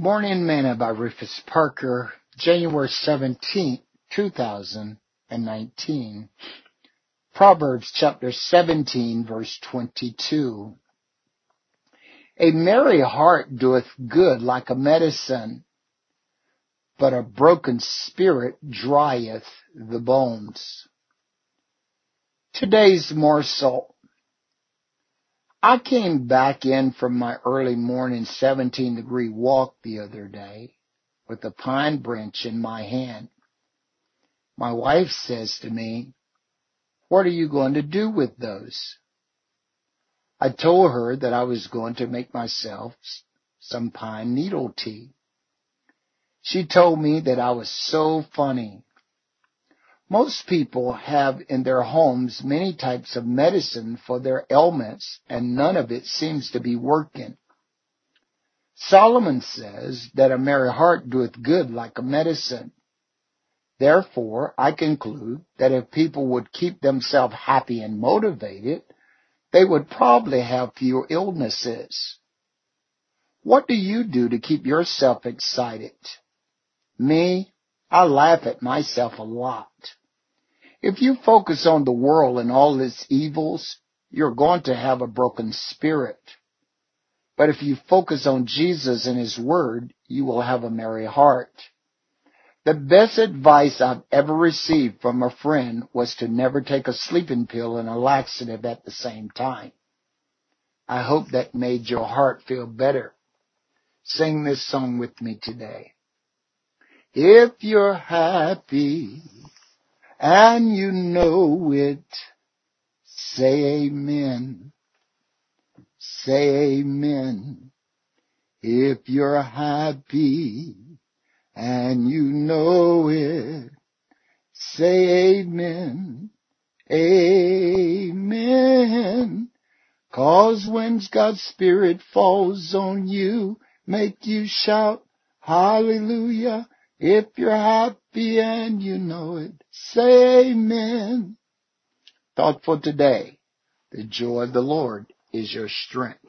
Morning Manna by Rufus Parker, January 17, 2019. Proverbs chapter 17 verse 22. A merry heart doeth good like a medicine, but a broken spirit drieth the bones. Today's morsel I came back in from my early morning 17 degree walk the other day with a pine branch in my hand. My wife says to me, what are you going to do with those? I told her that I was going to make myself some pine needle tea. She told me that I was so funny most people have in their homes many types of medicine for their ailments, and none of it seems to be working. Solomon says that a merry heart doeth good like a medicine. Therefore, I conclude that if people would keep themselves happy and motivated, they would probably have fewer illnesses. What do you do to keep yourself excited? Me, I laugh at myself a lot. If you focus on the world and all its evils, you're going to have a broken spirit. But if you focus on Jesus and His Word, you will have a merry heart. The best advice I've ever received from a friend was to never take a sleeping pill and a laxative at the same time. I hope that made your heart feel better. Sing this song with me today. If you're happy, and you know it. Say amen. Say amen. If you're happy and you know it, say amen. Amen. Cause when God's Spirit falls on you, make you shout, hallelujah. If you're happy and you know it, say amen. Thought for today. The joy of the Lord is your strength.